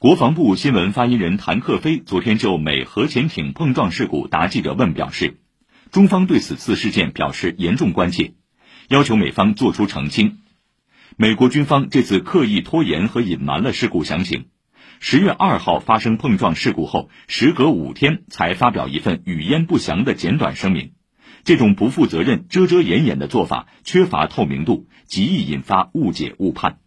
国防部新闻发言人谭克飞昨天就美核潜艇碰撞事故答记者问表示中方对此次事件表示严重关切要求美方作出澄清。美国军方这次刻意拖延和隐瞒了事故详情。十月二号发生碰撞事故后时隔五天才发表一份语焉不详的简短声明。这种不负责任遮遮掩掩的做法缺乏透明度极易引发误解误判。